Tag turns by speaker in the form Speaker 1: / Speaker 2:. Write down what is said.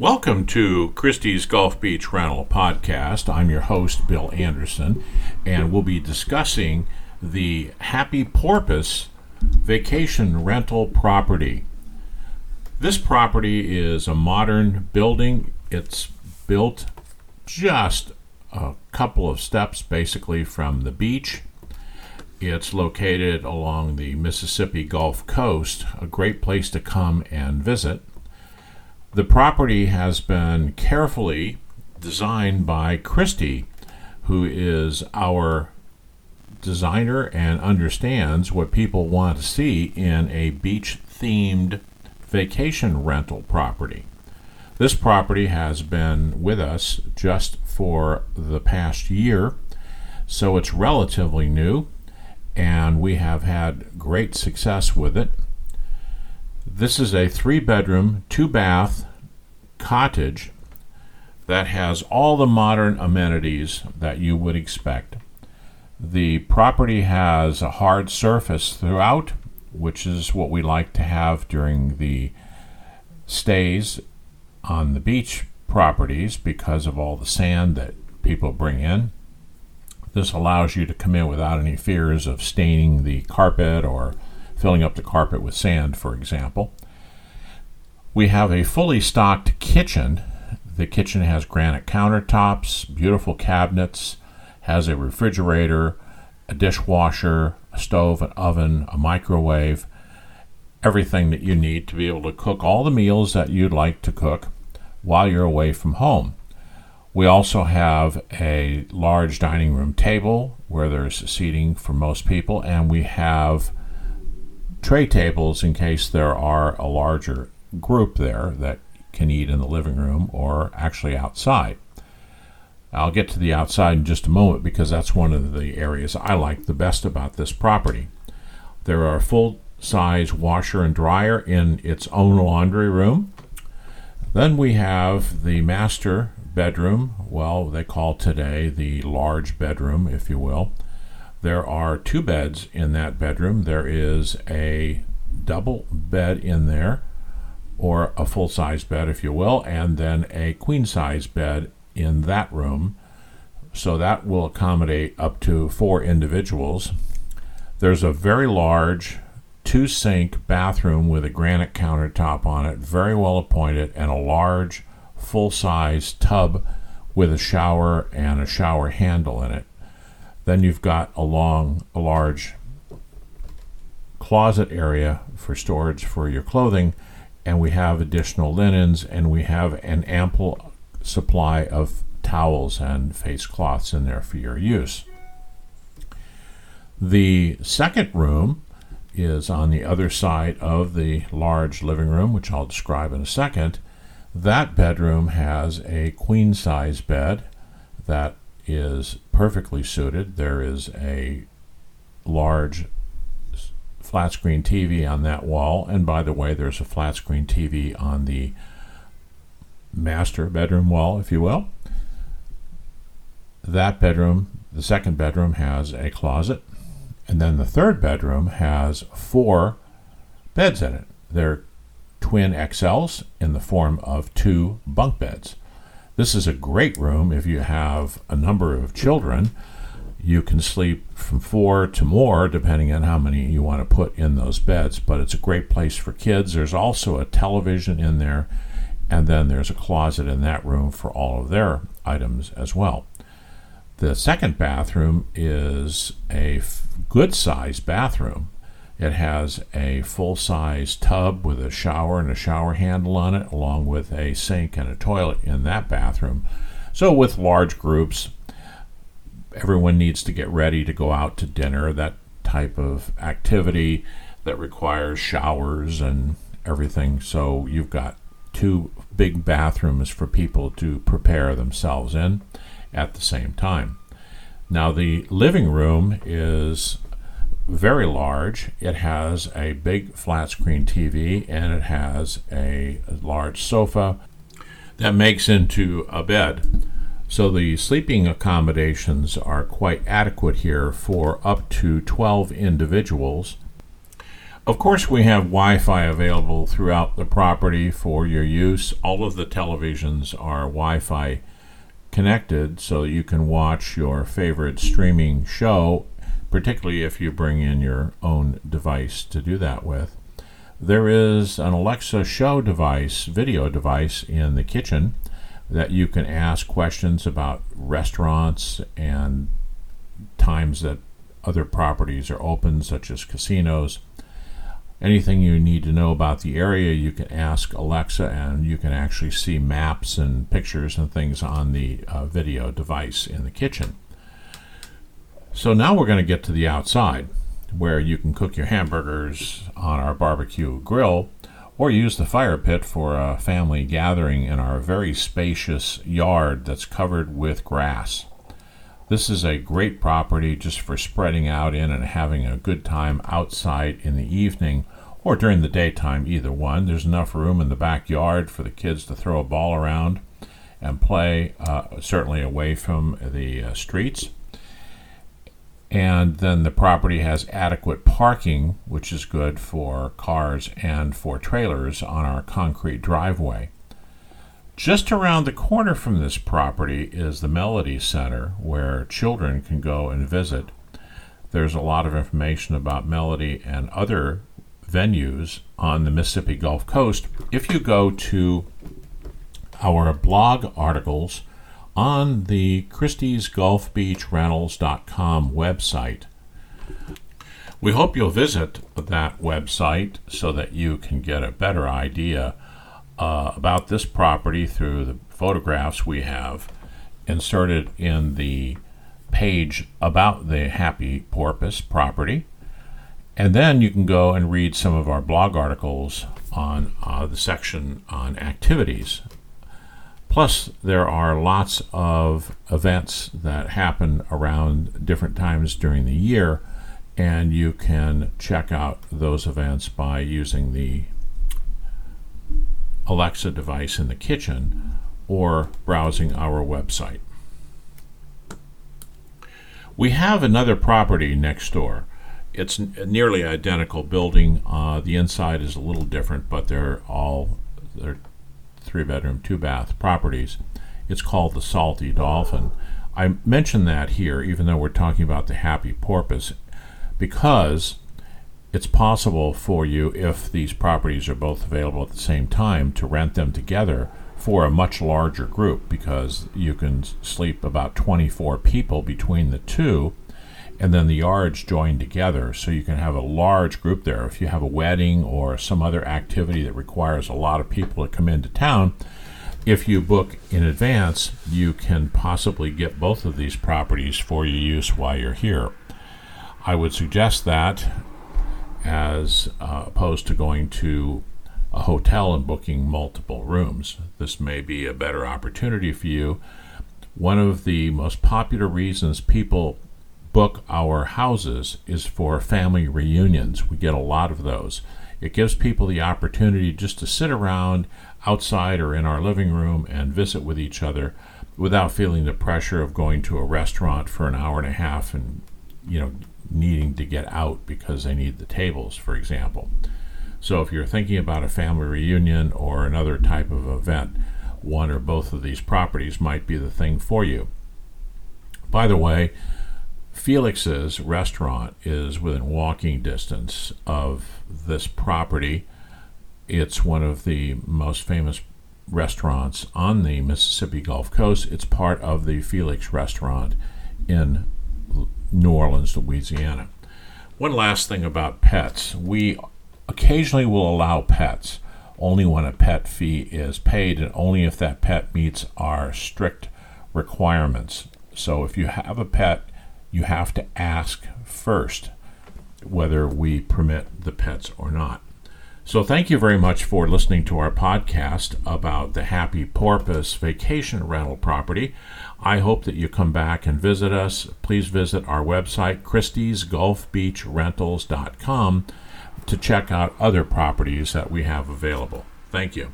Speaker 1: Welcome to Christie's Gulf Beach Rental Podcast. I'm your host, Bill Anderson, and we'll be discussing the Happy Porpoise vacation rental property. This property is a modern building. It's built just a couple of steps basically from the beach. It's located along the Mississippi Gulf Coast, a great place to come and visit. The property has been carefully designed by Christie, who is our designer and understands what people want to see in a beach themed vacation rental property. This property has been with us just for the past year, so it's relatively new, and we have had great success with it. This is a three bedroom, two bath cottage that has all the modern amenities that you would expect. The property has a hard surface throughout, which is what we like to have during the stays on the beach properties because of all the sand that people bring in. This allows you to come in without any fears of staining the carpet or filling up the carpet with sand, for example. We have a fully stocked kitchen. The kitchen has granite countertops, beautiful cabinets, has a refrigerator, a dishwasher, a stove, an oven, a microwave, everything that you need to be able to cook all the meals that you'd like to cook while you're away from home. We also have a large dining room table where there's seating for most people, and we have tray tables in case there are a larger group there that can eat in the living room or actually outside. I'll get to the outside in just a moment because that's one of the areas I like the best about this property. There are full size washer and dryer in its own laundry room. Then we have the master bedroom, well, they call today the large bedroom, if you will. There are two beds in that bedroom. There is a double bed in there or a full size bed, if you will, and then a queen size bed in that room. So that will accommodate up to four individuals. There's a very large two sink bathroom with a granite countertop on it, very well appointed, and a large full size tub with a shower and a shower handle in it. Then you've got a long, a large closet area for storage for your clothing and we have additional linens, and we have an ample supply of towels and face cloths in there for your use. The second room is on the other side of the large living room, which I'll describe in a second. That bedroom has a queen size bed that is perfectly suited. There is a large flat screen TV on that wall. And by the way, there's a flat screen TV on the master bedroom wall, if you will. That bedroom, the second bedroom, has a closet. And then the third bedroom has four beds in it. They're twin XLs in the form of two bunk beds. This is a great room if you have a number of children you can sleep from four to more, depending on how many you want to put in those beds. But it's a great place for kids. There's also a television in there, and then there's a closet in that room for all of their items as well. The second bathroom is a f- good sized bathroom. It has a full size tub with a shower and a shower handle on it, along with a sink and a toilet in that bathroom. So, with large groups, everyone needs to get ready to go out to dinner, that type of activity that requires showers and everything. So you've got two big bathrooms for people to prepare themselves in at the same time. Now, the living room is very large. It has a big flat screen TV and it has a large sofa that makes into a bed. So the sleeping accommodations are quite adequate here for up to 12 individuals. Of course, we have Wi Fi available throughout the property for your use. All of the televisions are Wi Fi connected so you can watch your favorite streaming show, particularly if you bring in your own device to do that with. There is an Alexa show device, video device in the kitchen that you can ask questions about restaurants and times that other properties are open, such as casinos. Anything you need to know about the area, you can ask Alexa, and you can actually see maps and pictures and things on the uh, video device in the kitchen. So now we're going to get to the outside, where you can cook your hamburgers on our barbecue grill or use the fire pit for a family gathering in our very spacious yard that's covered with grass. This is a great property just for spreading out in and having a good time outside in the evening or during the daytime, either one. There's enough room in the backyard for the kids to throw a ball around and play, uh, certainly away from the uh, streets. And then the property has adequate parking, which is good for cars and for trailers on our concrete driveway. Just around the corner from this property is the Melody Center, where children can go and visit. There's a lot of information about Melody and other venues on the Mississippi Gulf Coast if you go to our blog articles on the Christie's Gulf Beach Rentals.com website. We hope you'll visit that website so that you can get a better idea uh, about this property through the photographs we have inserted in the page about the Happy Porpoise property. And then you can go and read some of our blog articles on uh, the section on activities. Plus, there are lots of events that happen around different times during the year, and you can check out those events by using the Alexa device in the kitchen or browsing our website. We have another property next door. It's a nearly identical building. Uh, the inside is a little different, but they're all they're three bedroom, two bath properties. It's called the Salty Dolphin. I mention that here, even though we're talking about the Happy Porpoise, because it's possible for you, if these properties are both available at the same time, to rent them together for a much larger group because you can sleep about 24 people between the two and then the yards join together so you can have a large group there if you have a wedding or some other activity that requires a lot of people to come into town if you book in advance you can possibly get both of these properties for your use while you're here i would suggest that as uh, opposed to going to a hotel and booking multiple rooms. This may be a better opportunity for you. One of the most popular reasons people book our houses is for family reunions. We get a lot of those. It gives people the opportunity just to sit around outside or in our living room and visit with each other without feeling the pressure of going to a restaurant for an hour and a half and you know needing to get out because they need the tables, for example. So if you're thinking about a family reunion or another type of event, one or both of these properties might be the thing for you. By the way, Felix's restaurant is within walking distance of this property. It's one of the most famous restaurants on the Mississippi Gulf Coast. It's part of the Felix restaurant in New Orleans, Louisiana. One last thing about pets. We occasionally will allow pets only when a pet fee is paid and only if that pet meets our strict requirements. So if you have a pet, you have to ask first whether we permit the pets or not. So, thank you very much for listening to our podcast about the Happy Porpoise vacation rental property. I hope that you come back and visit us. Please visit our website, Christie'sGulfBeachRentals.com, to check out other properties that we have available. Thank you.